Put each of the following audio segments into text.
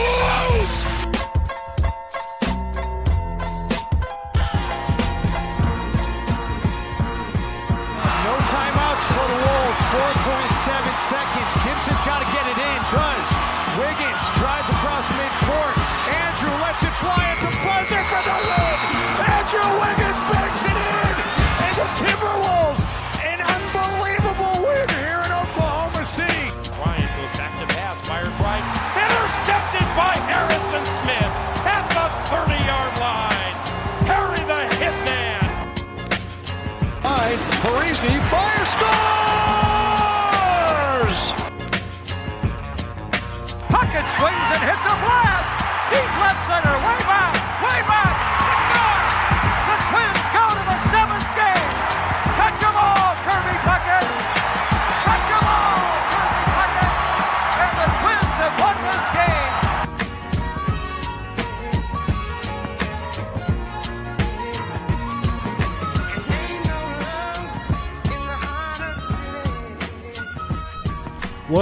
he's loose! No timeouts for the Wolves. 4.7 seconds. Gibson's got to get it in. Does. Swings and hits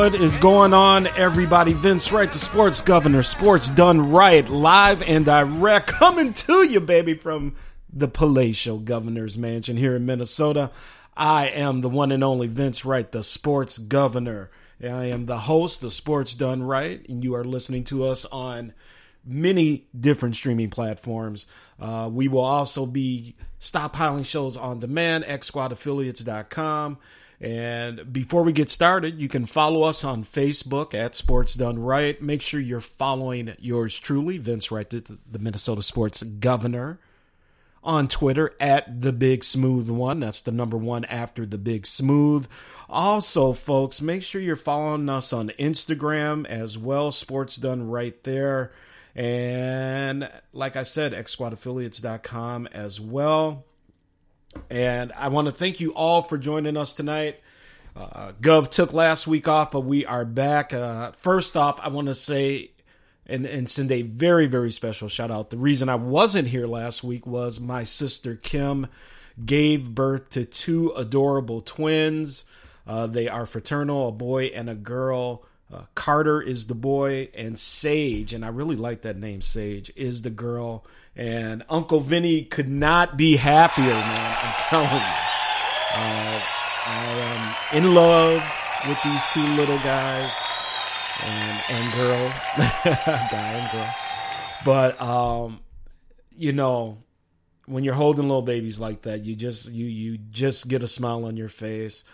What is going on, everybody? Vince Wright, the sports governor, sports done right, live and direct, coming to you, baby, from the palatial governor's mansion here in Minnesota. I am the one and only Vince Wright, the sports governor. I am the host the Sports Done Right, and you are listening to us on many different streaming platforms. Uh, we will also be stockpiling shows on demand, xsquadaffiliates.com. And before we get started, you can follow us on Facebook at Sports Done Right. Make sure you're following yours truly, Vince Wright, the Minnesota Sports Governor. On Twitter at the Big Smooth One. That's the number one after the Big Smooth. Also, folks, make sure you're following us on Instagram as well. Sports Done Right there. And like I said, xsquadaffiliates.com as well. And I want to thank you all for joining us tonight. Uh, Gov took last week off, but we are back. Uh, first off, I want to say and, and send a very, very special shout out. The reason I wasn't here last week was my sister Kim gave birth to two adorable twins. Uh, they are fraternal, a boy and a girl. Uh, Carter is the boy, and Sage, and I really like that name, Sage, is the girl. And Uncle Vinny could not be happier, man. I'm telling you. Uh, I am in love with these two little guys and, and girl, guy and girl. But, um, you know, when you're holding little babies like that, you just you you just get a smile on your face.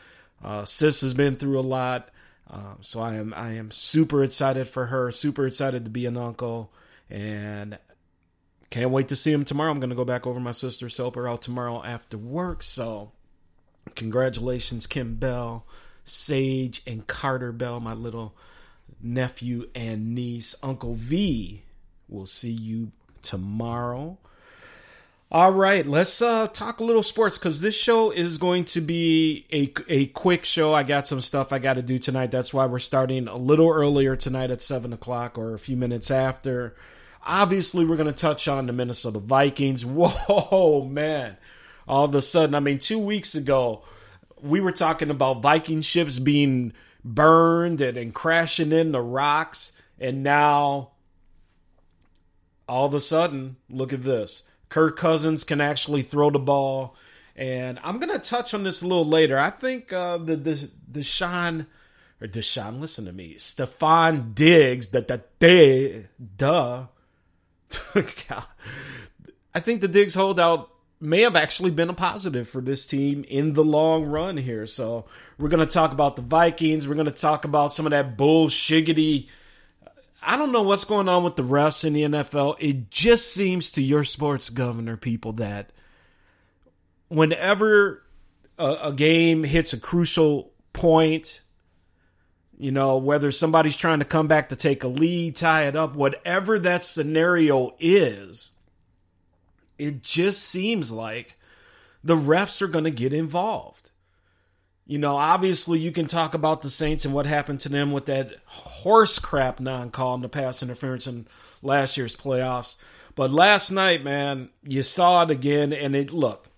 Uh, Sis has been through a lot. Um, so I am I am super excited for her, super excited to be an uncle, and can't wait to see him tomorrow. I'm gonna go back over my sister's help her out tomorrow after work. So congratulations, Kim Bell, Sage, and Carter Bell, my little nephew and niece. Uncle V will see you tomorrow. All right, let's uh, talk a little sports because this show is going to be a, a quick show. I got some stuff I got to do tonight. That's why we're starting a little earlier tonight at 7 o'clock or a few minutes after. Obviously, we're going to touch on the Minnesota Vikings. Whoa, man. All of a sudden, I mean, two weeks ago, we were talking about Viking ships being burned and, and crashing in the rocks. And now, all of a sudden, look at this Kirk Cousins can actually throw the ball. And I'm going to touch on this a little later. I think uh, the, the Deshaun, or Deshaun, listen to me, Stefon Diggs, that the day, duh. I think the Diggs holdout may have actually been a positive for this team in the long run here. So we're going to talk about the Vikings. We're going to talk about some of that bullshiggity I don't know what's going on with the refs in the NFL. It just seems to your sports governor people that whenever a, a, game hits a crucial point, you know, whether somebody's trying to come back to take a lead, tie it up, whatever that scenario is, it just seems like the refs are going to get involved. You know, obviously you can talk about the Saints and what happened to them with that horse crap non call in the pass interference in last year's playoffs. But last night, man, you saw it again, and it look.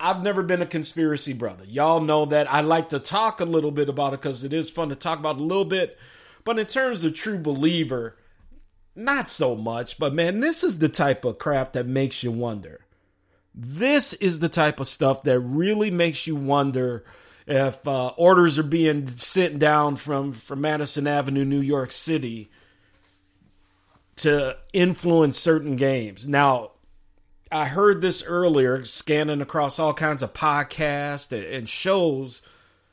I've never been a conspiracy brother. Y'all know that. I like to talk a little bit about it because it is fun to talk about a little bit. But in terms of true believer, not so much. But man, this is the type of crap that makes you wonder. This is the type of stuff that really makes you wonder if uh, orders are being sent down from from Madison Avenue, New York City, to influence certain games. Now, I heard this earlier, scanning across all kinds of podcasts and shows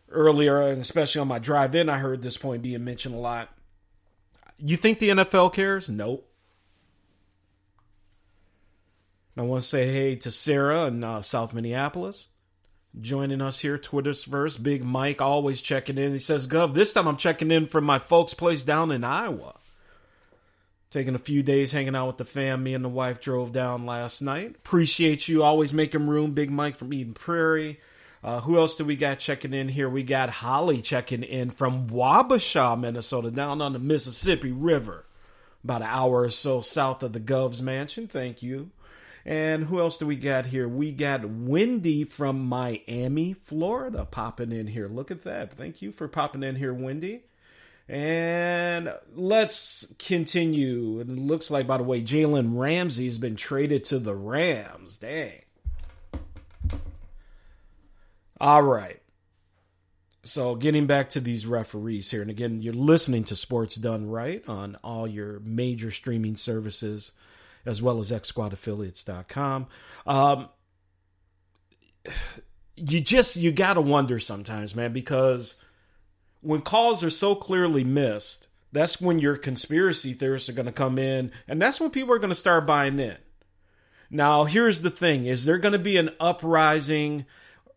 earlier, and especially on my drive in, I heard this point being mentioned a lot. You think the NFL cares? Nope. I want to say hey to Sarah in uh, South Minneapolis joining us here. Twitter's first. Big Mike always checking in. He says, Gov, this time I'm checking in from my folks' place down in Iowa. Taking a few days hanging out with the fam. Me and the wife drove down last night. Appreciate you always making room. Big Mike from Eden Prairie. Uh, who else do we got checking in here? We got Holly checking in from Wabasha, Minnesota, down on the Mississippi River, about an hour or so south of the Gov's mansion. Thank you. And who else do we got here? We got Wendy from Miami, Florida, popping in here. Look at that. Thank you for popping in here, Wendy. And let's continue. It looks like, by the way, Jalen Ramsey has been traded to the Rams. Dang. All right. So, getting back to these referees here, and again, you're listening to Sports Done Right on all your major streaming services, as well as xsquadaffiliates.com. Um, you just you got to wonder sometimes, man, because when calls are so clearly missed, that's when your conspiracy theorists are going to come in, and that's when people are going to start buying in. Now, here's the thing: is there going to be an uprising,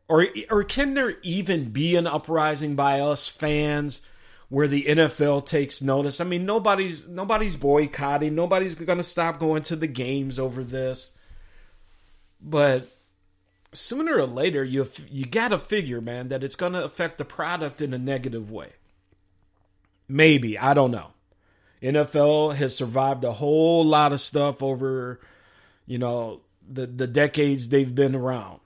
or or can there even be an uprising by us fans? Where the NFL takes notice. I mean, nobody's nobody's boycotting. Nobody's going to stop going to the games over this. But sooner or later, you you got to figure, man, that it's going to affect the product in a negative way. Maybe I don't know. NFL has survived a whole lot of stuff over, you know, the the decades they've been around.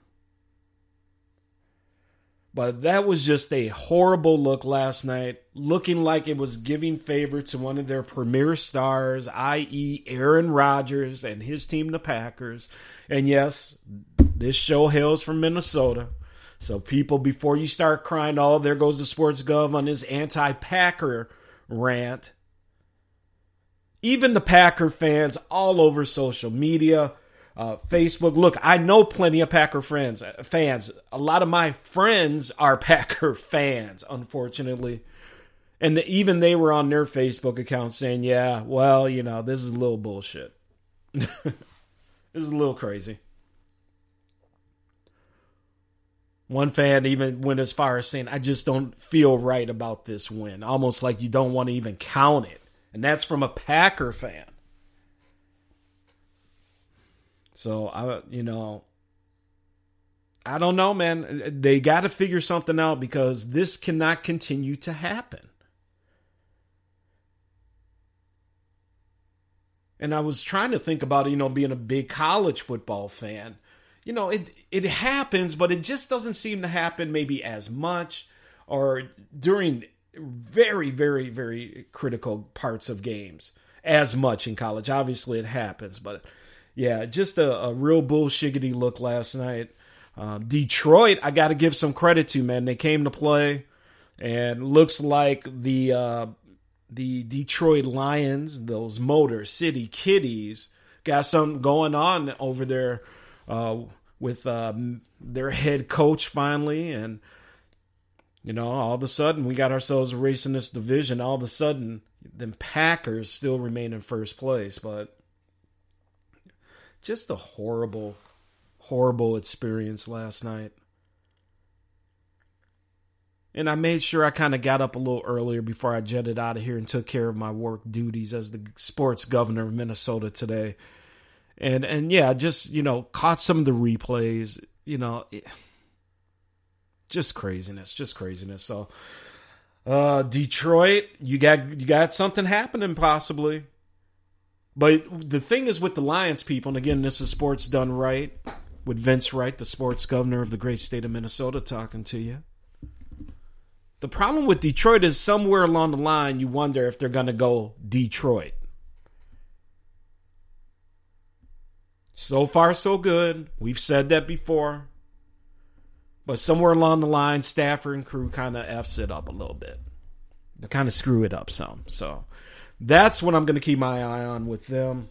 But that was just a horrible look last night, looking like it was giving favor to one of their premier stars, i.e., Aaron Rodgers and his team, the Packers. And yes, this show hails from Minnesota. So, people, before you start crying, oh, there goes the sports gov on his anti Packer rant, even the Packer fans all over social media uh, Facebook. Look, I know plenty of Packer friends, uh, fans. A lot of my friends are Packer fans, unfortunately. And even they were on their Facebook account saying, yeah, well, you know, this is a little bullshit. this is a little crazy. One fan even went as far as saying, I just don't feel right about this win. Almost like you don't want to even count it. And that's from a Packer fan. So I, you know, I don't know, man. They got to figure something out because this cannot continue to happen. And I was trying to think about, you know, being a big college football fan. You know, it it happens, but it just doesn't seem to happen maybe as much or during very, very, very critical parts of games as much in college. Obviously, it happens, but yeah, just a, a real bullshiggity look last night. Um, Detroit, I got to give some credit to man. They came to play, and looks like the uh, the Detroit Lions, those Motor City Kitties, got something going on over there uh, with um, their head coach finally, and you know, all of a sudden we got ourselves a race in this division. All of a sudden, the Packers still remain in first place, but just a horrible, horrible experience last night. And I made sure I kind of got up a little earlier before I jetted out of here and took care of my work duties as the sports governor of Minnesota today. And and yeah, just you know, caught some of the replays. You know, it, just craziness, just craziness. So, uh, Detroit, you got you got something happening possibly. But the thing is with the Lions people, and again, this is sports done right with Vince Wright, the sports governor of the great state of Minnesota, talking to you. The problem with Detroit is somewhere along the line, you wonder if they're going to go Detroit. So far, so good. We've said that before. But somewhere along the line, Stafford and crew kind of F's it up a little bit. They kind of screw it up some. So that's what I'm going to keep my eye on with them.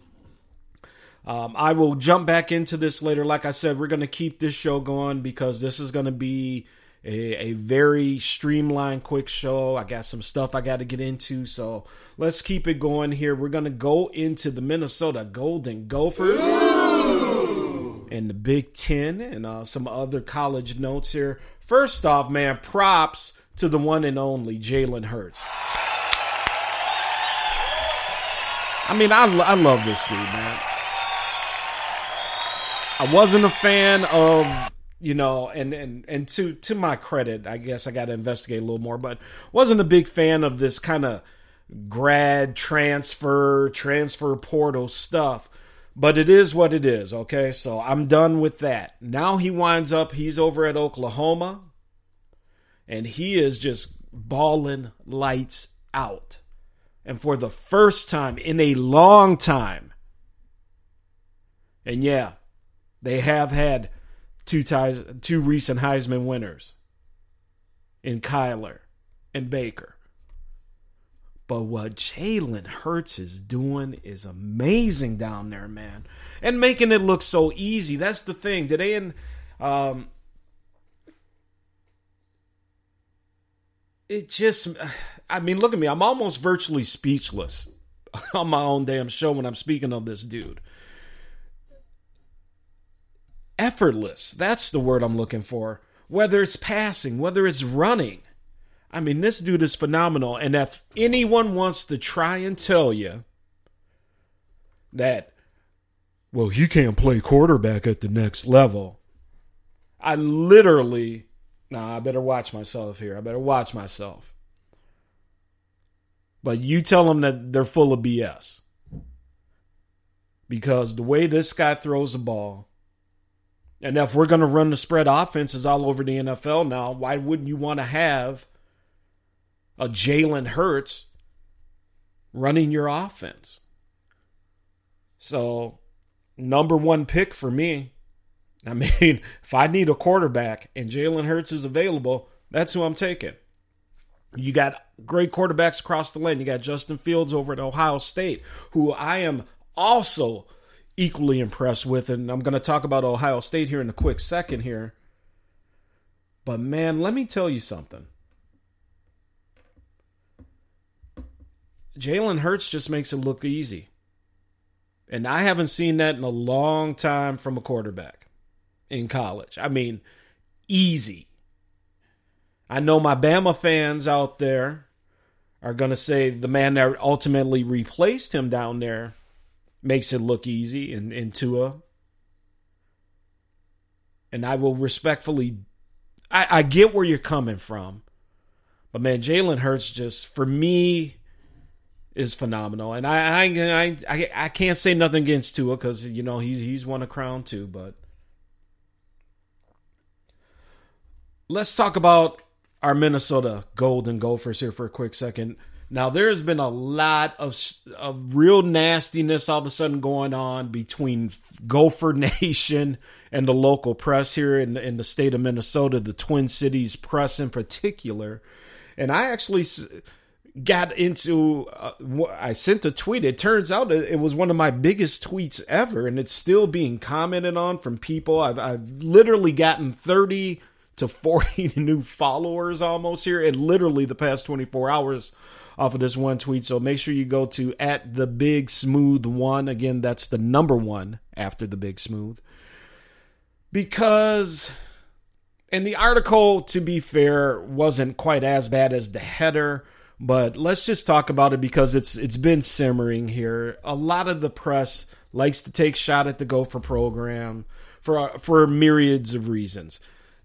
Um, I will jump back into this later. Like I said, we're going to keep this show going because this is going to be a, a very streamlined, quick show. I got some stuff I got to get into. So let's keep it going here. We're going to go into the Minnesota Golden Gophers and the Big Ten and uh, some other college notes here. First off, man, props to the one and only Jalen Hurts. I mean, I, I love this dude, man. I wasn't a fan of, you know, and, and, and to, to my credit, I guess I got to investigate a little more, but wasn't a big fan of this kind of grad transfer, transfer portal stuff. But it is what it is, okay? So I'm done with that. Now he winds up, he's over at Oklahoma, and he is just balling lights out. And for the first time in a long time, and yeah, they have had two ties, two recent Heisman winners in Kyler and Baker. But what Jalen Hurts is doing is amazing down there, man. And making it look so easy. That's the thing. Today in um it just I mean, look at me. I'm almost virtually speechless on my own damn show when I'm speaking of this dude. Effortless. That's the word I'm looking for. Whether it's passing, whether it's running. I mean, this dude is phenomenal. And if anyone wants to try and tell you that, well, he can't play quarterback at the next level, I literally, nah, I better watch myself here. I better watch myself. But you tell them that they're full of BS. Because the way this guy throws the ball, and if we're going to run the spread offenses all over the NFL now, why wouldn't you want to have a Jalen Hurts running your offense. So, number one pick for me. I mean, if I need a quarterback and Jalen Hurts is available, that's who I'm taking. You got great quarterbacks across the lane. You got Justin Fields over at Ohio State, who I am also equally impressed with. And I'm going to talk about Ohio State here in a quick second here. But man, let me tell you something. Jalen Hurts just makes it look easy. And I haven't seen that in a long time from a quarterback in college. I mean, easy. I know my Bama fans out there are going to say the man that ultimately replaced him down there makes it look easy in, in Tua. And I will respectfully, I, I get where you're coming from. But man, Jalen Hurts just, for me, is phenomenal, and I I I I can't say nothing against Tua because you know he's he's won a crown too. But let's talk about our Minnesota Golden Gophers here for a quick second. Now there has been a lot of of real nastiness all of a sudden going on between Gopher Nation and the local press here in in the state of Minnesota, the Twin Cities press in particular. And I actually got into uh, I sent a tweet. It turns out it was one of my biggest tweets ever, and it's still being commented on from people. I've I've literally gotten thirty to forty new followers almost here in literally the past twenty four hours off of this one tweet. So make sure you go to at the big smooth one. Again, that's the number one after the big smooth. Because and the article, to be fair, wasn't quite as bad as the header but let's just talk about it because it's it's been simmering here. A lot of the press likes to take shot at the Gopher program for for myriads of reasons.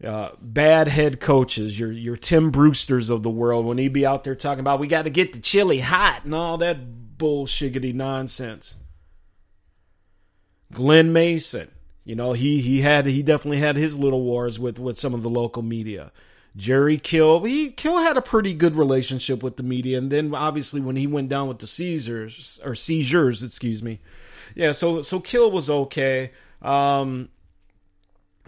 Uh, bad head coaches, your your Tim Brewsters of the world, when he be out there talking about we got to get the chili hot and all that bullshiggity nonsense. Glen Mason, you know he he had he definitely had his little wars with with some of the local media. Jerry Kill, he Kill had a pretty good relationship with the media, and then obviously when he went down with the seizures or seizures, excuse me, yeah. So so Kill was okay, um,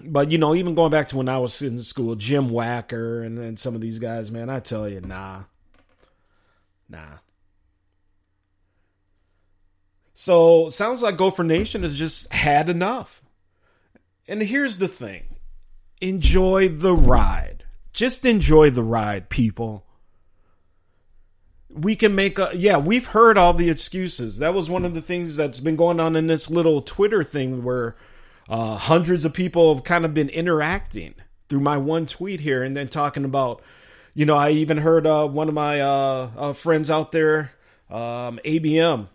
but you know even going back to when I was in school, Jim Wacker and, and some of these guys, man, I tell you, nah, nah. So sounds like Gopher Nation has just had enough. And here's the thing: enjoy the ride just enjoy the ride, people. We can make a yeah, we've heard all the excuses. That was one of the things that's been going on in this little Twitter thing where uh, hundreds of people have kind of been interacting through my one tweet here and then talking about you know, I even heard uh, one of my uh, uh friends out there, um, ABM,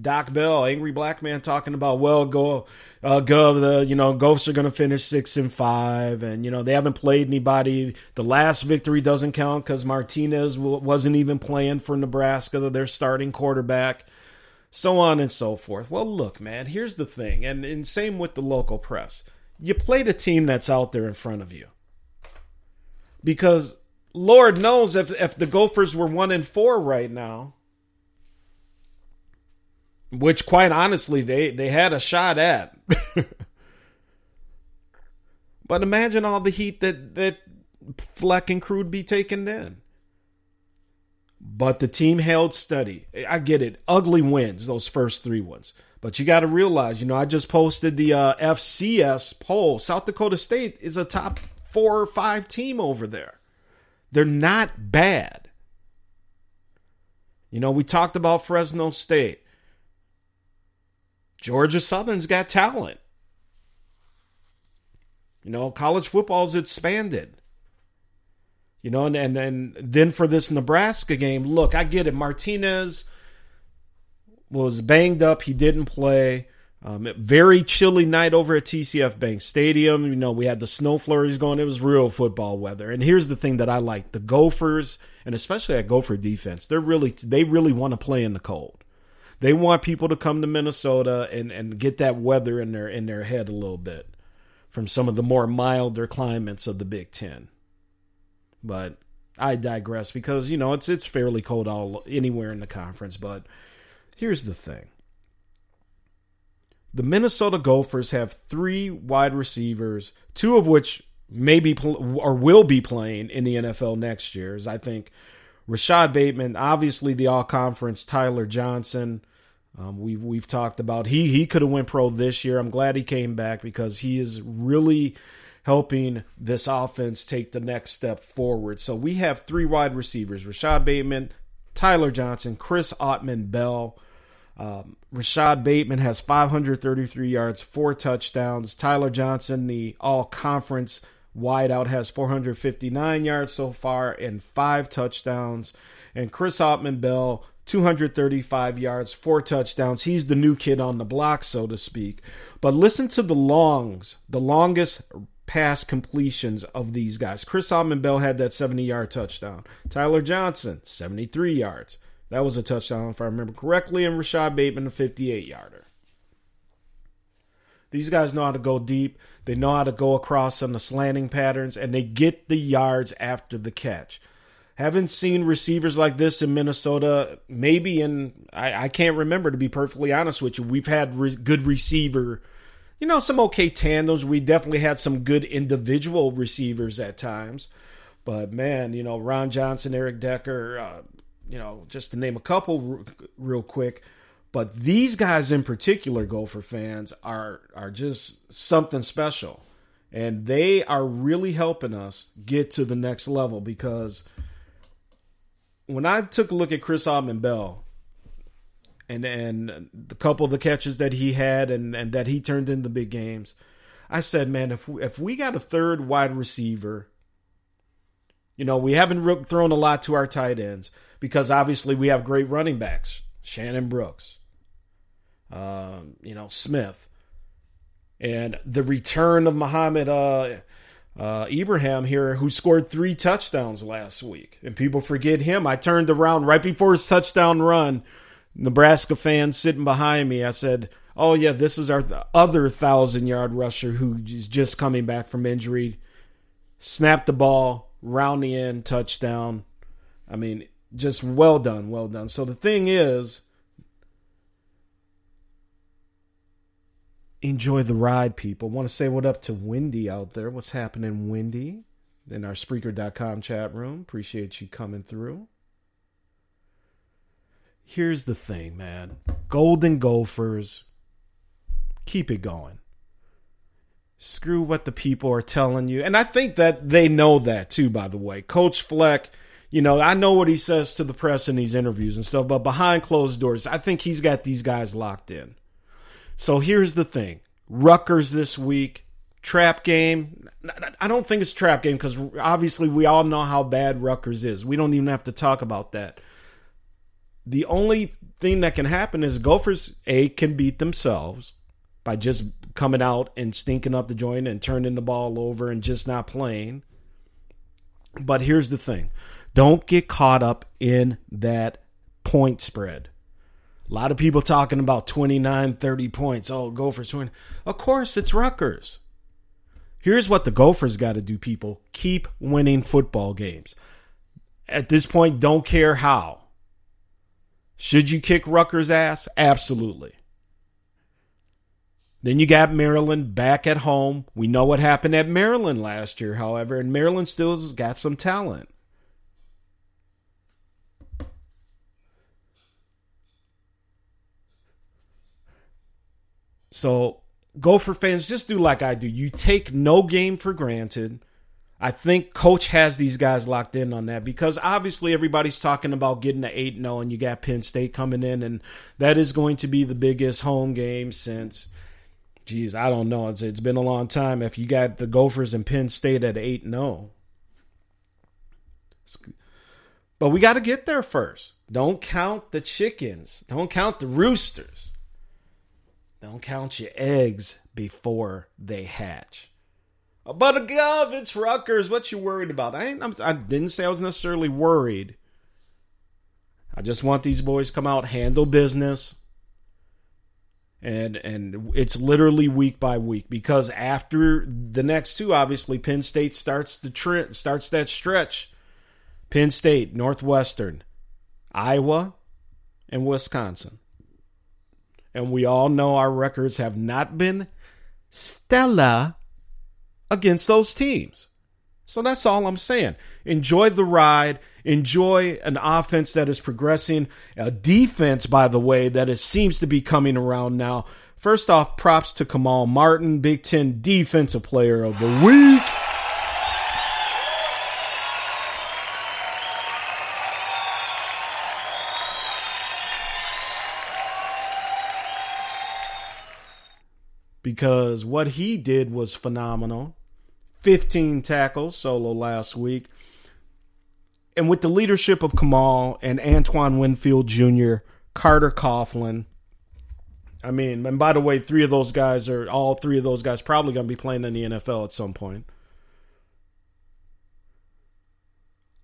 Doc Bell, angry black man, talking about well, go uh, the you know Ghosts are going to finish six and five, and you know they haven't played anybody. The last victory doesn't count because Martinez w- wasn't even playing for Nebraska, their starting quarterback. So on and so forth. Well, look, man, here's the thing, and, and same with the local press. You play the team that's out there in front of you. Because Lord knows if if the Gophers were one and four right now, which quite honestly they they had a shot at. but imagine all the heat that that Fleck and Crew'd be taking in. But the team held steady. I get it. Ugly wins, those first three ones. But you got to realize, you know, I just posted the uh, FCS poll. South Dakota State is a top four or five team over there. They're not bad. You know, we talked about Fresno State. Georgia Southern's got talent. You know, college football's expanded. You know, and, and and then for this Nebraska game, look, I get it. Martinez was banged up. He didn't play. Um, very chilly night over at TCF Bank Stadium. You know, we had the snow flurries going. It was real football weather. And here's the thing that I like: the Gophers, and especially at Gopher defense, they're really they really want to play in the cold. They want people to come to Minnesota and, and get that weather in their in their head a little bit from some of the more milder climates of the Big Ten. But I digress because you know it's it's fairly cold all anywhere in the conference. But here's the thing: the Minnesota Gophers have three wide receivers, two of which maybe pl- or will be playing in the NFL next year. As I think Rashod Bateman, obviously the All Conference Tyler Johnson. Um, we've we've talked about he he could have went pro this year. I'm glad he came back because he is really helping this offense take the next step forward. So we have three wide receivers Rashod Bateman, Tyler Johnson, Chris Autman Bell. Um, Rashod Bateman has 533 yards, four touchdowns. Tyler Johnson, the all conference wideout, has 459 yards so far and five touchdowns. And Chris Autman Bell, 235 yards, four touchdowns. He's the new kid on the block, so to speak. But listen to the longs, the longest pass completions of these guys. Chris Autman Bell had that 70 yard touchdown. Tyler Johnson, 73 yards. That was a touchdown, if I remember correctly. And Rashod Bateman, a 58 yarder. These guys know how to go deep. They know how to go across on the slanting patterns, and they get the yards after the catch. Haven't seen receivers like this in Minnesota. Maybe in I, I can't remember to be perfectly honest with you. We've had re- good receiver you know, some okay tandems. We definitely had some good individual receivers at times. But man, you know, Ron Johnson, Eric Decker, uh, you know, just to name a couple real quick. But these guys in particular, Gopher fans, are are just something special. And they are really helping us get to the next level because when I took a look at Chris Autman Bell, and and the couple of the catches that he had and, and that he turned into big games. I said, man, if we, if we got a third wide receiver, you know, we haven't thrown a lot to our tight ends because obviously we have great running backs, Shannon Brooks, um, you know, Smith, and the return of Muhammad uh, uh, Ibrahim here, who scored three touchdowns last week, and people forget him. I turned around right before his touchdown run Nebraska fans sitting behind me, I said, "Oh yeah, this is our other thousand yard rusher who is just coming back from injury. Snapped the ball, round the end, touchdown. I mean, just well done, well done. So the thing is, enjoy the ride, people. Want to say what up to Wendy out there? What's happening, Wendy? In our Spreaker.com chat room. Appreciate you coming through here's the thing, man. Golden Gophers, keep it going. Screw what the people are telling you. And I think that they know that too, by the way. Coach Fleck, you know, I know what he says to the press in these interviews and stuff, but behind closed doors, I think he's got these guys locked in. So here's the thing Rutgers this week, trap game. I don't think it's trap game because obviously we all know how bad Rutgers is. We don't even have to talk about that the only thing that can happen is Gophers A can beat themselves by just coming out and stinking up the joint and turning the ball over and just not playing. But here's the thing. Don't get caught up in that point spread. A lot of people talking about 29, 30 points. Oh, Gophers 20. Of course, it's Rutgers. Here's what the Gophers got to do, people keep winning football games. At this point, don't care how. Should you kick Rutgers' ass? Absolutely. Then you got Maryland back at home. We know what happened at Maryland last year, however, and Maryland still has got some talent. So, Gopher fans, just do like I do. You take no game for granted. I think coach has these guys locked in on that because obviously everybody's talking about getting to 8 0 and you got Penn State coming in and that is going to be the biggest home game since geez, I don't know. It's, it's been a long time if you got the Gophers and Penn State at 8 0. But we got to get there first. Don't count the chickens. Don't count the roosters. Don't count your eggs before they hatch. But gov, it's Rutgers. What you worried about? I ain't, I didn't say I was necessarily worried. I just want these boys come out, handle business, and and it's literally week by week because after the next two, obviously Penn State starts the trend, starts that stretch. Penn State, Northwestern, Iowa, and Wisconsin. And we all know our records have not been stellar against those teams. So that's all I'm saying. Enjoy the ride. Enjoy an offense that is progressing. A defense, by the way, that it seems to be coming around now. First off, props to Kamal Martin, Big Ten Defensive Player of the Week. because what he did was phenomenal. 15 tackles solo last week. And with the leadership of Kamal and Antoine Winfield Jr., Carter Coughlin, I mean, and by the way, three of those guys are all three of those guys probably going to be playing in the NFL at some point.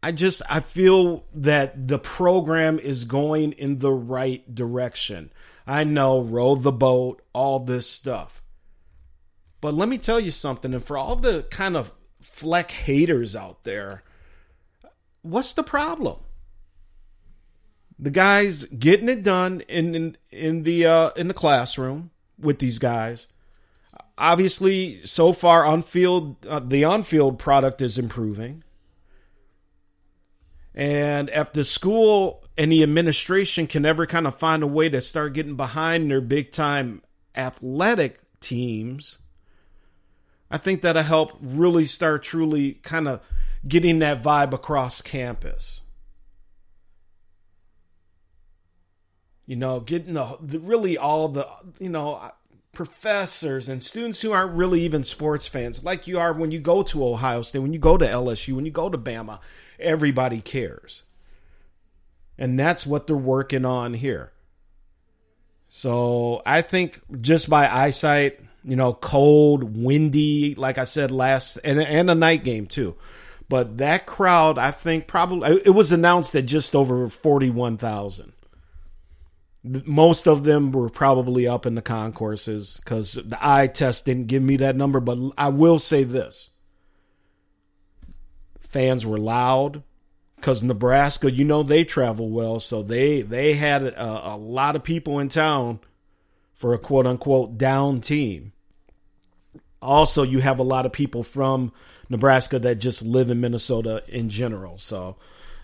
I just I feel that the program is going in the right direction. I know row the boat, all this stuff. But let me tell you something, and for all the kind of Fleck haters out there, what's the problem? The guys getting it done in in, in the uh, in the classroom with these guys. Obviously, so far on field, uh, the on field product is improving. And if the school and the administration can ever kind of find a way to start getting behind their big time athletic teams, I think that'll help really start truly kind of getting that vibe across campus. You know, getting the, the really all the, you know, uh, professors and students who aren't really even sports fans, like you are when you go to Ohio State, when you go to LSU, when you go to Bama, everybody cares. And that's what they're working on here. So I think just by eyesight, you know, cold, windy, like I said last, and, and a night game too. But that crowd, I think probably, it was announced at just over 41,000. Most of them were probably up in the concourses because the eye test didn't give me that number. But I will say this fans were loud because Nebraska, you know, they travel well. So they, they had a, a lot of people in town for a quote unquote down team. Also, you have a lot of people from Nebraska that just live in Minnesota in general. So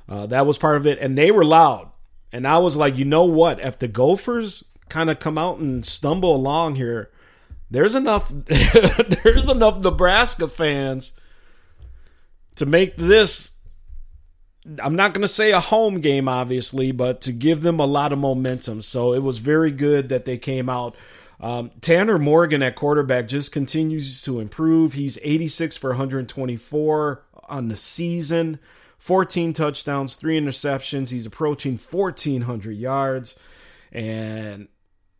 uh, that was part of it. And they were loud. And I was like, you know what? If the Gophers kind of come out and stumble along here, there's enough there's enough Nebraska fans to make this I'm not going to say a home game, obviously, but to give them a lot of momentum. So it was very good that they came out. Um, Tanner Morgan at quarterback just continues to improve. He's 86 for 124 on the season, 14 touchdowns, three interceptions. He's approaching 1,400 yards. And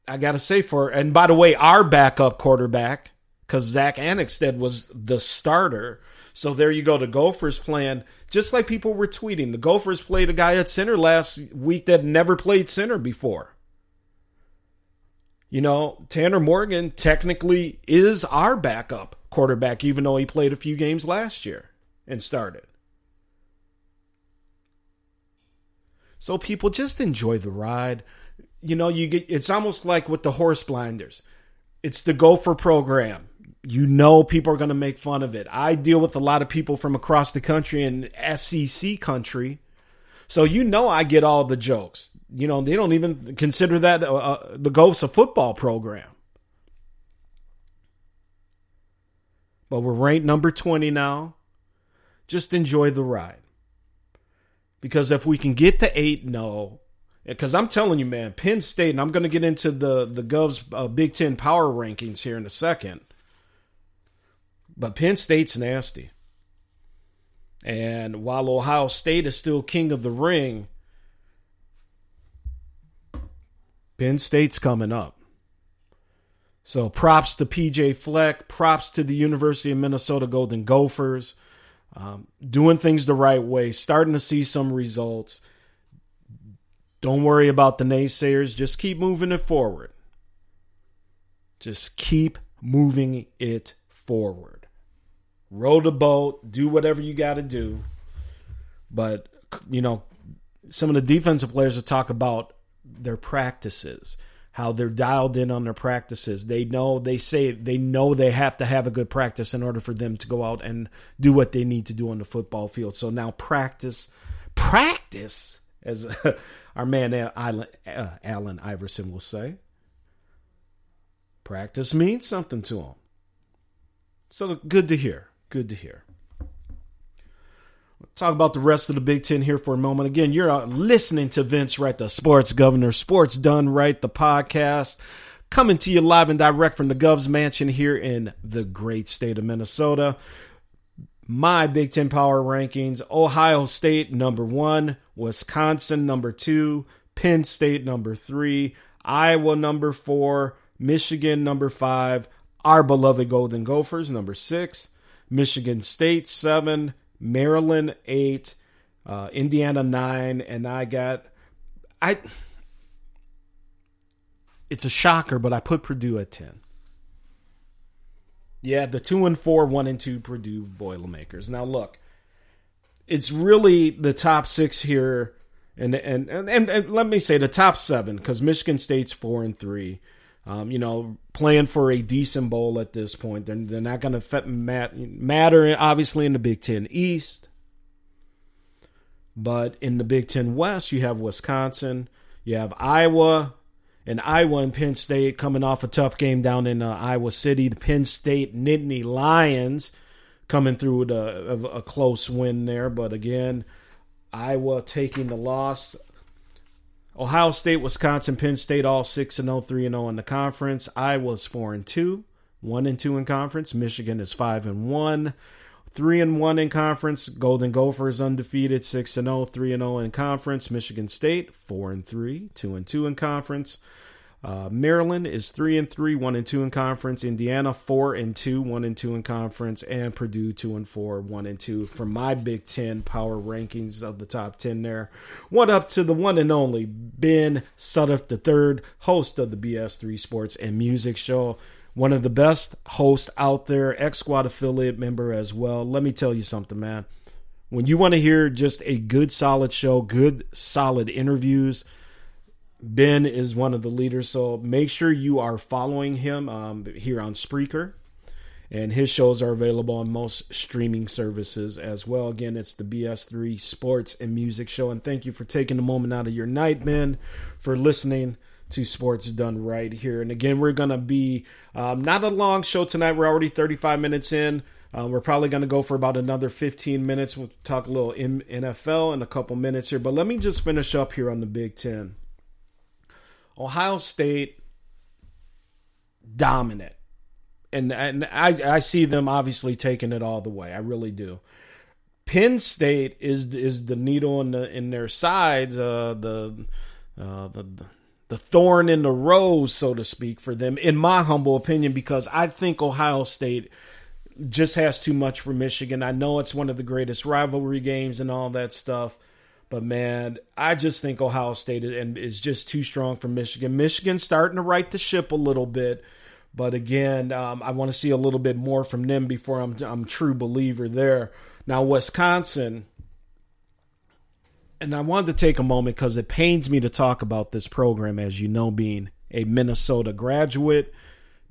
I got to say, for, and by the way, our backup quarterback, because Zack Annexstad was the starter. So there you go. The Gophers plan, just like people were tweeting. The Gophers played a guy at center last week that never played center before. You know, Tanner Morgan technically is our backup quarterback, even though he played a few games last year and started. So people just enjoy the ride. You know, you get it's almost like with the horse blinders. It's the gopher program. You know people are going to make fun of it. I deal with a lot of people from across the country and SEC country. So you know I get all the jokes. You know, they don't even consider that uh, uh, the Ghosts of Football program. But we're ranked number 20 now. Just enjoy the ride. Because if we can get to 8 no, because I'm telling you, man, Penn State, and I'm going to get into the, the Gov's uh, Big Ten power rankings here in a second. But Penn State's nasty. And while Ohio State is still king of the ring, Penn State's coming up. So props to PJ Fleck, props to the University of Minnesota Golden Gophers, um, doing things the right way, starting to see some results. Don't worry about the naysayers, just keep moving it forward. Just keep moving it forward. Row the boat, do whatever you got to do. But, you know, some of the defensive players will talk about their practices, how they're dialed in on their practices. They know they say they know they have to have a good practice in order for them to go out and do what they need to do on the football field. So now practice, practice, as our man Allen, uh, Iverson will say. Practice means something to them. So good to hear. Good to hear talk about the rest of the Big Ten here for a moment. Again, you're listening to Vince Wright, the sports governor, Sports Done Right, the podcast, coming to you live and direct from the Gov's Mansion here in the great state of Minnesota. My Big Ten power rankings Ohio State number one, Wisconsin number two, Penn State number three, Iowa number four, Michigan number five, our beloved Golden Gophers number six, Michigan State seven, Maryland eight, uh, Indiana nine, and I got I. It's a shocker, but I put Purdue at ten. Yeah, the two and four, one and two Purdue Boilermakers. Now look, it's really the top six here, and and and, and, and let me say the top seven because Michigan State's four and three. Um, you know, playing for a decent bowl at this point. They're, they're not going to matter, obviously, in the Big Ten East. But in the Big Ten West, you have Wisconsin, you have Iowa, and Iowa and Penn State coming off a tough game down in uh, Iowa City. The Penn State Nittany Lions coming through with a, a, close win there. But again, Iowa taking the loss. Ohio State, Wisconsin, Penn State, all 6 and 0, 3 and 0 in the conference. Iowa's 4 and 2, 1 and 2 in conference. Michigan is 5 and 1, 3 and 1 in conference. Golden Gophers undefeated, 6 and 0, 3 and 0 in conference. Michigan State, 4 and 3, 2 and 2 in conference. Uh, Maryland is three and three, one and two in conference. Indiana four and two, one and two in conference, and Purdue two and four, one and two. For my Big Ten power rankings of the top ten, there. What up to the one and only Ben Sudduth III, host of the BS3 Sports and Music Show. One of the best hosts out there, X Squad affiliate member as well. Let me tell you something, man. When you want to hear just a good, solid show, good, solid interviews Ben is one of the leaders, so make sure you are following him um, here on Spreaker. And his shows are available on most streaming services as well. Again, it's the BS3 Sports and Music Show. And thank you for taking a moment out of your night, Ben, for listening to Sports Done Right here. And again, we're going to be um, not a long show tonight. We're already 35 minutes in. Uh, we're probably going to go for about another 15 minutes. We'll talk a little NFL in a couple minutes here. But let me just finish up here on the Big Ten. Ohio State dominant. And and I I see them obviously taking it all the way. I really do. Penn State is is the needle in the in their sides, uh, the uh, the the thorn in the rose, so to speak, for them, in my humble opinion, because I think Ohio State just has too much for Michigan. I know it's one of the greatest rivalry games and all that stuff, But man, I just think Ohio State is just too strong for Michigan. Michigan's starting to right the ship a little bit, but again, um, I want to see a little bit more from them before I'm I'm true believer there. Now Wisconsin, and I wanted to take a moment because it pains me to talk about this program, as you know, being a Minnesota graduate,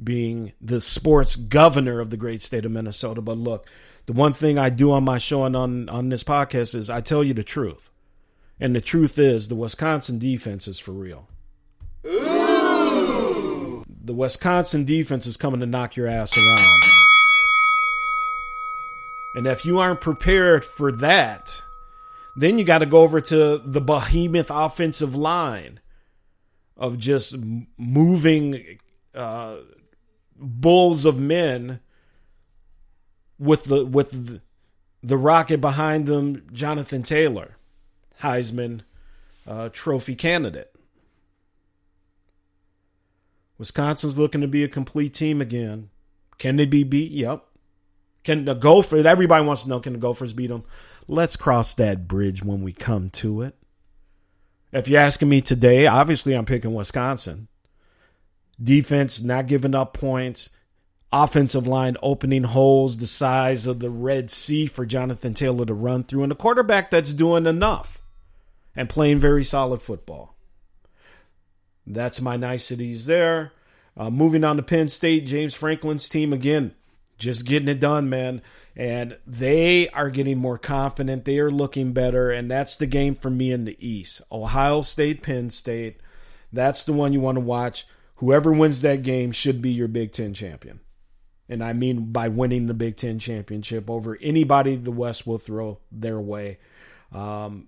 being the sports governor of the great state of Minnesota. But look, the one thing I do on my show and on, on this podcast is I tell you the truth. And the truth is the Wisconsin defense is for real. Ooh. The Wisconsin defense is coming to knock your ass around. And if you aren't prepared for that, then you got to go over to the behemoth offensive line of just moving uh, bulls of men with the with the, the rocket behind them, Jonathan Taylor, Heisman uh, Trophy candidate. Wisconsin's looking to be a complete team again. Can they be beat? Yep. Can the Gophers? Everybody wants to know. Can the Gophers beat them? Let's cross that bridge when we come to it. If you're asking me today, obviously I'm picking Wisconsin. Defense not giving up points. Offensive line opening holes the size of the Red Sea for Jonathan Taylor to run through, and a quarterback that's doing enough and playing very solid football. That's my niceties there. Uh, moving on to Penn State, James Franklin's team again, just getting it done, man and they are getting more confident. They are looking better, and that's the game for me in the East. Ohio State, Penn State. That's the one you want to watch. Whoever wins that game should be your Big Ten champion. And I mean by winning the Big Ten championship over anybody the West will throw their way. Um,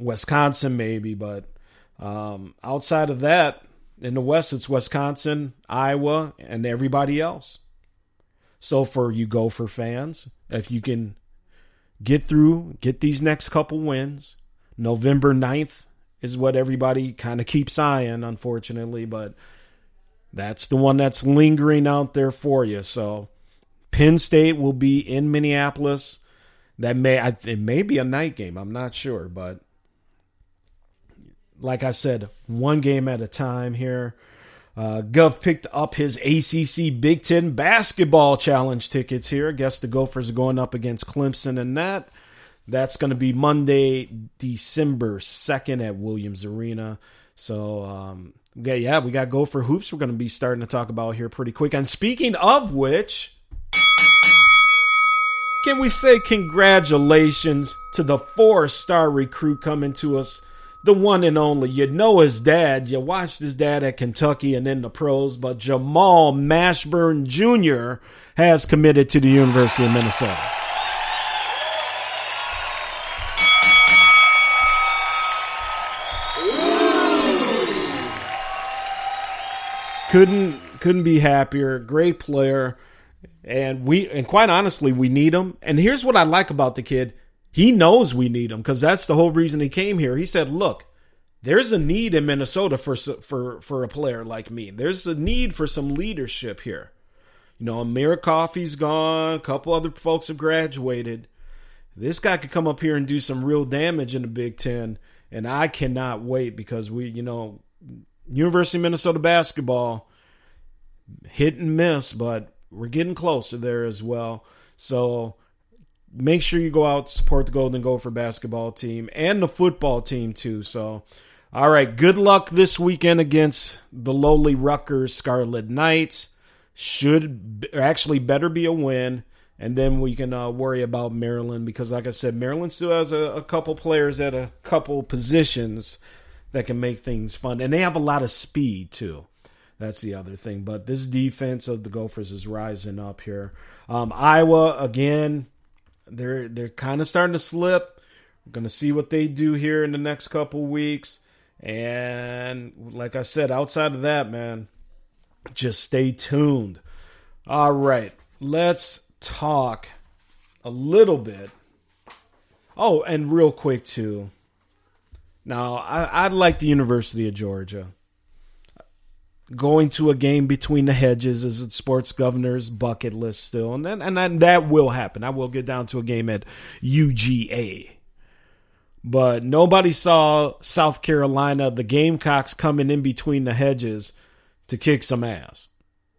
Wisconsin, maybe, but um, outside of that, in the West, it's Wisconsin, Iowa, and everybody else. So for you Gopher fans, if you can get through, get these next couple wins, November 9th is what everybody kind of keeps eyeing, unfortunately, but that's the one that's lingering out there for you. So Penn State will be in Minneapolis. That may it may be a night game. I'm not sure, but like I said, one game at a time here. Uh, Gov picked up his ACC Big Ten basketball challenge tickets here. I guess the Gophers are going up against Clemson and that. That's going to be Monday, December 2nd at Williams Arena. So, um, yeah, yeah, we got Gopher Hoops we're going to be starting to talk about here pretty quick. And speaking of which, can we say congratulations to the four star recruit coming to us the one and only. You know his dad. You watched his dad at Kentucky and in the pros, but Jamal Mashburn Jr. has committed to the University of Minnesota. Couldn't couldn't be happier. Great player. And we and quite honestly, we need him. And here's what I like about the kid. He knows we need him because that's the whole reason he came here. He said, "Look, there's a need in Minnesota for for for a player like me. There's a need for some leadership here. You know, Amir Coffey's gone. A couple other folks have graduated. This guy could come up here and do some real damage in the Big Ten, and I cannot wait because we, you know, University of Minnesota basketball hit and miss, but we're getting closer there as well. So make sure you go out support the Golden Gopher basketball team and the football team too. So, all right, good luck this weekend against the lowly Rutgers Scarlet Knights. Should actually better be a win, and then we can uh, worry about Maryland because, like I said, Maryland still has a, a couple players at a couple positions that can make things fun, and they have a lot of speed too. That's the other thing. But this defense of the Gophers is rising up here. Um, Iowa again they're they're kind of starting to slip. We're gonna see what they do here in the next couple weeks. And like I said, outside of that, man, just stay tuned. All right, let's talk a little bit. Oh, and real quick too. Now, I, I'd like the University of Georgia going to a game between the hedges is a sports governor's bucket list still, and and, and that will happen. I will get down to a game at UGA. But nobody saw South Carolina, the Gamecocks coming in between the hedges to kick some ass.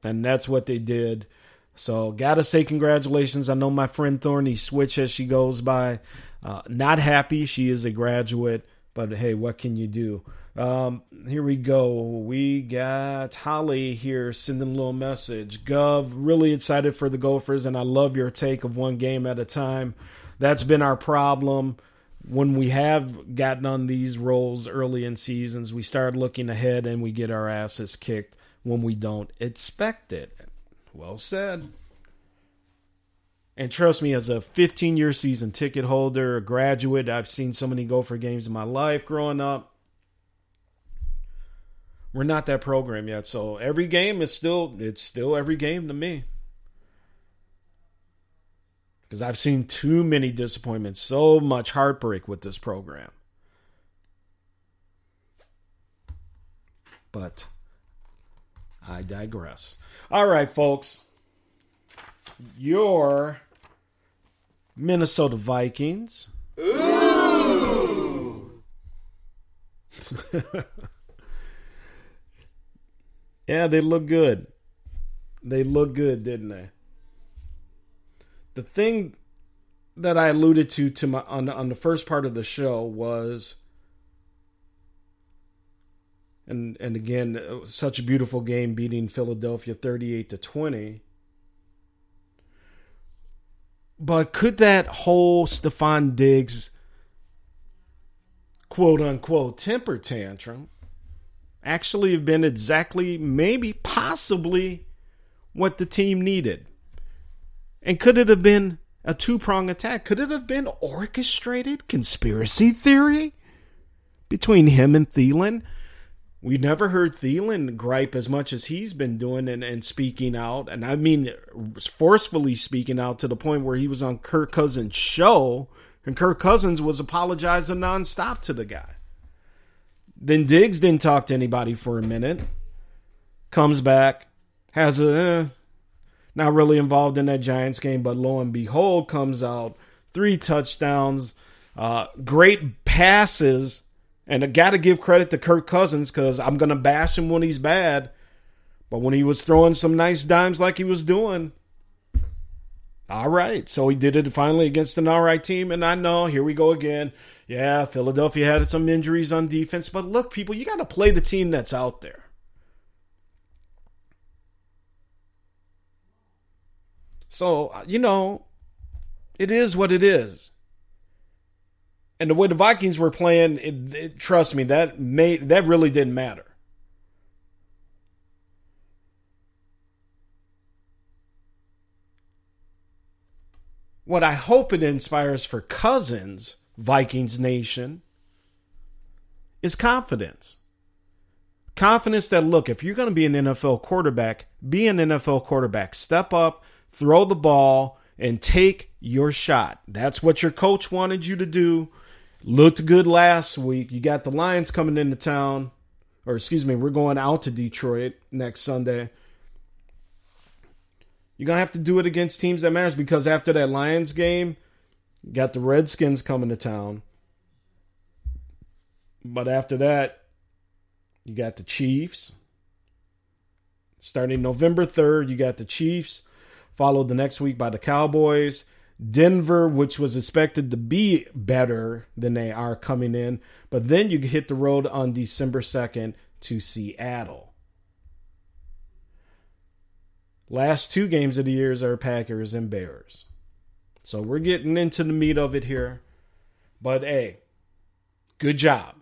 And that's what they did. So, gotta say congratulations. I know my friend Thorny switch as she goes by. Uh, not happy. She is a graduate, but hey, what can you do? Um, here we go. We got Holly here sending a little message. Gov, really excited for the Gophers, and I love your take of one game at a time. That's been our problem when we have gotten on these rolls early in seasons. We start looking ahead and we get our asses kicked when we don't expect it. Well said. And trust me, as a 15 year season ticket holder, a graduate, I've seen so many Gopher games in my life growing up we're not that program yet. So every game is still it's still every game to me. Because I've seen too many disappointments, so much heartbreak with this program. But I digress. All right, folks. Your Minnesota Vikings. Ooh. Yeah, they look good. They look good, didn't they? The thing that I alluded to to my on on the first part of the show was and and again such a beautiful game beating Philadelphia 38 to 20 but could that whole Stefon Diggs quote unquote temper tantrum actually have been exactly, maybe, possibly what the team needed? And could it have been a two prong attack? Could it have been orchestrated conspiracy theory between him and Thielen? We never heard Thielen gripe as much as he's been doing and, and speaking out. And I mean, forcefully speaking out to the point where he was on Kirk Cousins' show and Kirk Cousins was apologizing nonstop to the guy. Then Diggs didn't talk to anybody for a minute. Comes back, has a eh, not really involved in that Giants game, but lo and behold, comes out three touchdowns, uh, great passes, and I got to give credit to Kirk Cousins because I'm gonna bash him when he's bad, but when he was throwing some nice dimes like he was doing, all right. So he did it finally against an all right team. And I know, here we go again. Yeah, Philadelphia had some injuries on defense. But look, people, you got to play the team that's out there. So, uh, you know, it is what it is. And the way the Vikings were playing, it, it, trust me, that made that really didn't matter. What I hope it inspires for Cousins, Vikings Nation, is confidence. Confidence that, look, if you're going to be an NFL quarterback, be an NFL quarterback. Step up, throw the ball, and take your shot. That's what your coach wanted you to do. Looked good last week. You got the Lions coming into town, or excuse me, we're going out to Detroit next Sunday. You're gonna have to do it against teams that matters because after that Lions game, you got the Redskins coming to town. But after that, you got the Chiefs. Starting November 3rd, you got the Chiefs, followed the next week by the Cowboys. Denver, which was expected to be better than they are coming in. But then you hit the road on December 2nd to Seattle. Last two games of the years are Packers and Bears. So we're getting into the meat of it here. But hey, good job.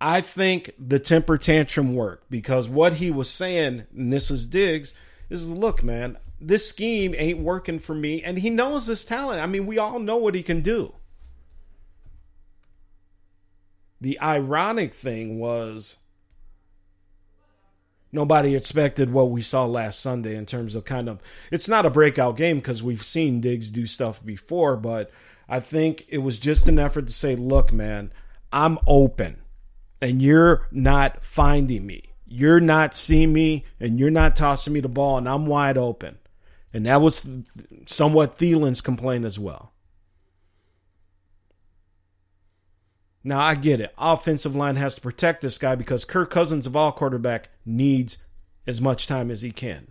I think the temper tantrum worked because what he was saying, and this is Diggs, is look, man, this scheme ain't working for me. And he knows this talent. I mean, we all know what he can do. The ironic thing was nobody expected what we saw last Sunday in terms of kind of it's not a breakout game because we've seen Diggs do stuff before, but I think it was just an effort to say, look, man, I'm open and you're not finding me. You're not seeing me and you're not tossing me the ball and I'm wide open. And that was somewhat Thielen's complaint as well. Now I get it. Offensive line has to protect this guy because Kirk Cousins of all quarterback needs as much time as he can.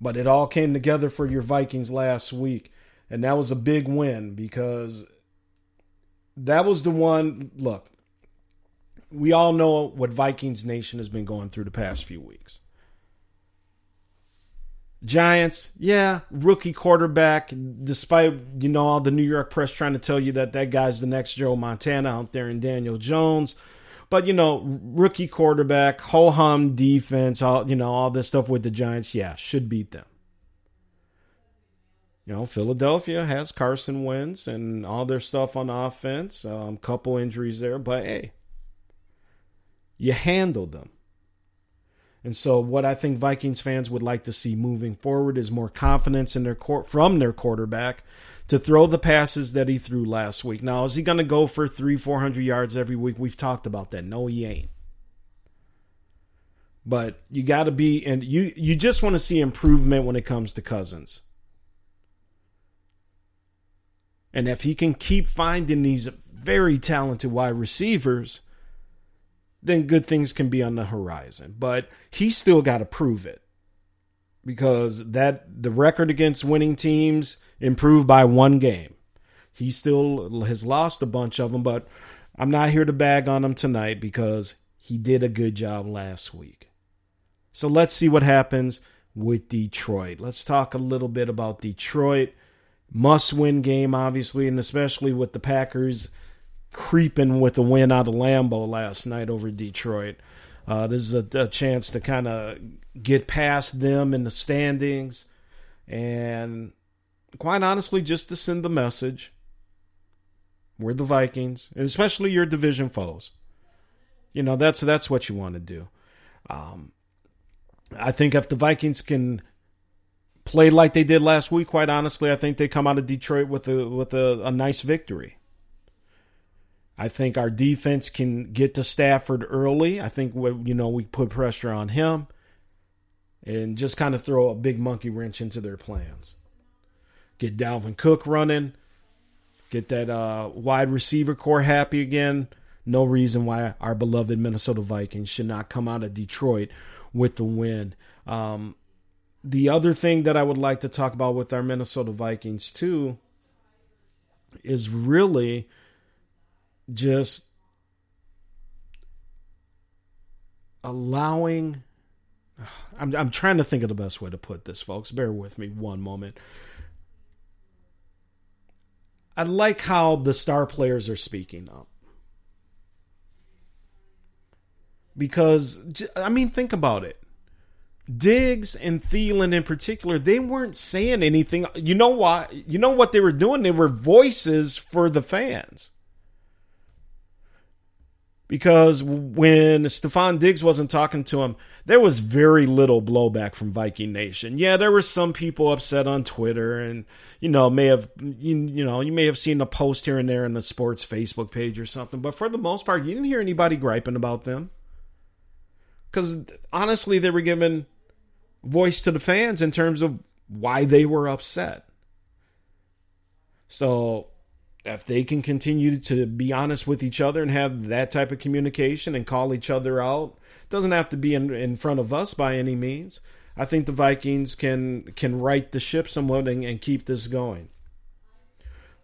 But it all came together for your Vikings last week. And that was a big win because that was the one. Look, we all know what Vikings Nation has been going through the past few weeks. Giants, yeah, rookie quarterback. Despite you know all the New York press trying to tell you that that guy's the next Joe Montana out there and Daniel Jones, but you know rookie quarterback, ho hum defense, all you know all this stuff with the Giants, yeah, should beat them. You know, Philadelphia has Carson Wentz and all their stuff on offense, um, couple injuries there, but hey, you handled them. And so, what I think Vikings fans would like to see moving forward is more confidence in their court from their quarterback to throw the passes that he threw last week. Now, is he going to go for three, four hundred yards every week? We've talked about that. No, he ain't. But you got to be, and you you just want to see improvement when it comes to Cousins. And if he can keep finding these very talented wide receivers then good things can be on the horizon. But he still got to prove it because that the record against winning teams improved by one game. He still has lost a bunch of them, but I'm not here to bag on him tonight because he did a good job last week. So let's see what happens with Detroit. Let's talk a little bit about Detroit. Must win game, obviously, and especially with the Packers creeping with a win out of Lambeau last night over Detroit. Uh, this is a, a chance to kind of get past them in the standings and quite honestly just to send the message we're the Vikings, and especially your division foes. You know, that's that's what you want to do. Um, I think if the Vikings can play like they did last week, quite honestly, I think they come out of Detroit with a with a, a nice victory. I think our defense can get to Stafford early. I think we, you know we put pressure on him and just kind of throw a big monkey wrench into their plans. Get Dalvin Cook running, get that uh, wide receiver corps happy again. No reason why our beloved Minnesota Vikings should not come out of Detroit with the win. Um, the other thing that I would like to talk about with our Minnesota Vikings too is really just allowing I'm I'm trying to think of the best way to put this folks bear with me one moment I like how the star players are speaking up because I mean think about it Diggs and Thielen in particular, they weren't saying anything. You know why? You know what they were doing? They were voices for the fans because when Stefon Diggs wasn't talking to him, there was very little blowback from Viking Nation. Yeah, there were some people upset on Twitter, and you know may have you, you know you may have seen a post here and there in the sports Facebook page or something, but for the most part, you didn't hear anybody griping about them because honestly, they were giving voice to the fans in terms of why they were upset. So if they can continue to be honest with each other and have that type of communication and call each other out, doesn't have to be in, in front of us by any means. I think the Vikings can can right the ship somewhat and, and keep this going.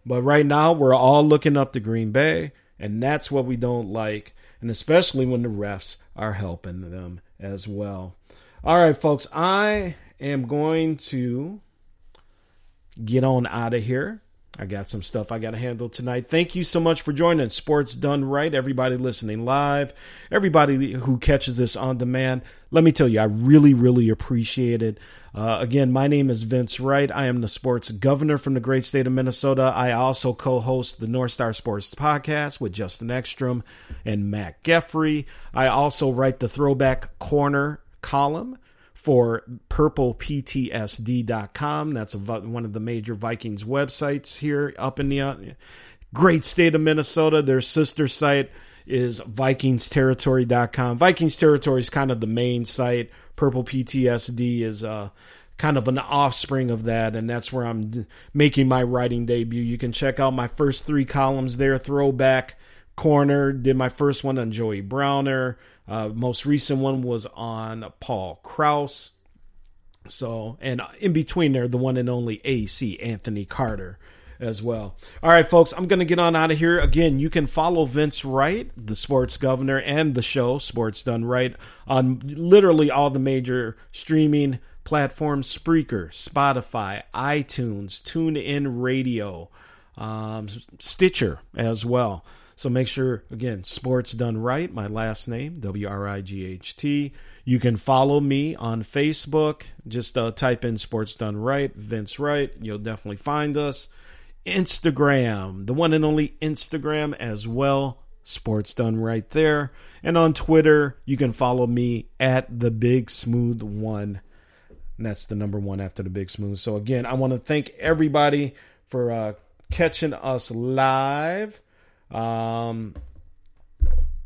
But right now, we're all looking up to Green Bay, and that's what we don't like, and especially when the refs are helping them as well. All right, folks, I am going to get on out of here. I got some stuff I got to handle tonight. Thank you so much for joining Sports Done Right. Everybody listening live, everybody who catches this on demand. Let me tell you, I really, really appreciate it. Uh, again, my name is Vince Wright. I am the sports governor from the great state of Minnesota. I also co host the North Star Sports podcast with Justin Ekstrom and Matt Geffrey. I also write the Throwback Corner column for purpleptsd.com. That's one of the major Vikings websites here up in the uh, great state of Minnesota. Their sister site is vikingsterritory.com. Vikings Territory is kind of the main site. Purple PTSD is uh, kind of an offspring of that, and that's where I'm making my writing debut. You can check out my first three columns there, throwback corner. Did my first one on Joey Browner. Uh, most recent one was on Paul Krause. So, and in between there, the one and only AC Anthony Carter as well. All right, folks, I'm going to get on out of here. Again, you can follow Vince Wright, the sports governor, and the show, Sports Done Right, on literally all the major streaming platforms Spreaker, Spotify, iTunes, TuneIn Radio, um, Stitcher as well. So make sure, again, Sports Done Right, my last name, W R I G H T. You can follow me on Facebook. Just uh, type in Sports Done Right, Vince Wright. You'll definitely find us. Instagram, the one and only Instagram as well. Sports Done Right there. And on Twitter, you can follow me at the Big Smooth One. And that's the number one after the Big Smooth. So again, I want to thank everybody for uh, catching us live. Um,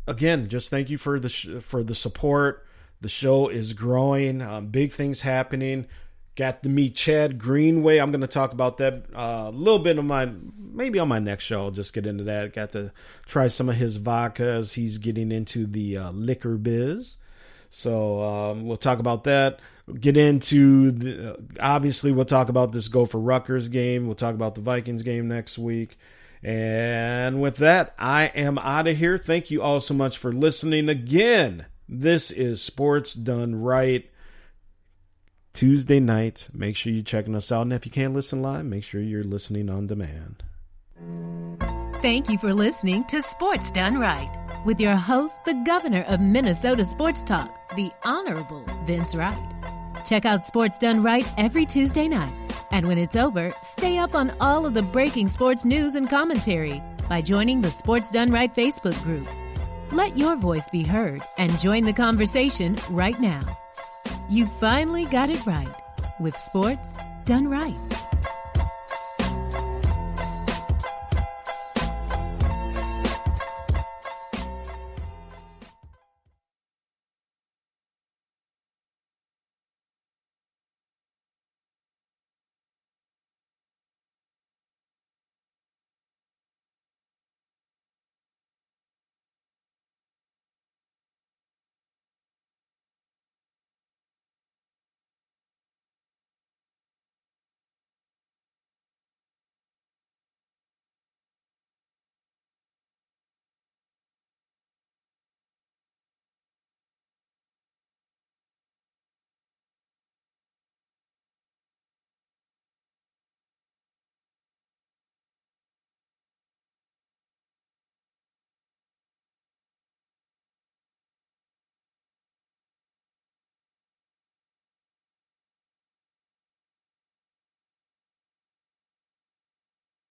again, just thank you for the sh- for the support. The show is growing. Um, big things happening. Got to meet Chad Greenway. I'm going to talk about that uh, a little bit of my maybe on my next show. I'll just get into that. Got to try some of his vodkas. He's getting into the uh, liquor biz, so um, we'll talk about that. Get into the, obviously we'll talk about this Gopher Rutgers game. We'll talk about the Vikings game next week. And with that, I am out of here. Thank you all so much for listening again. This is Sports Done Right. Tuesday night. Make sure you're checking us out. And if you can't listen live, make sure you're listening on demand. Thank you for listening to Sports Done Right with your host, the governor of Minnesota Sports Talk, the Honorable Vince Wright. Check out Sports Done Right every Tuesday night. And when it's over, stay up on all of the breaking sports news and commentary by joining the Sports Done Right Facebook group. Let your voice be heard and join the conversation right now. You finally got it right with Sports Done Right.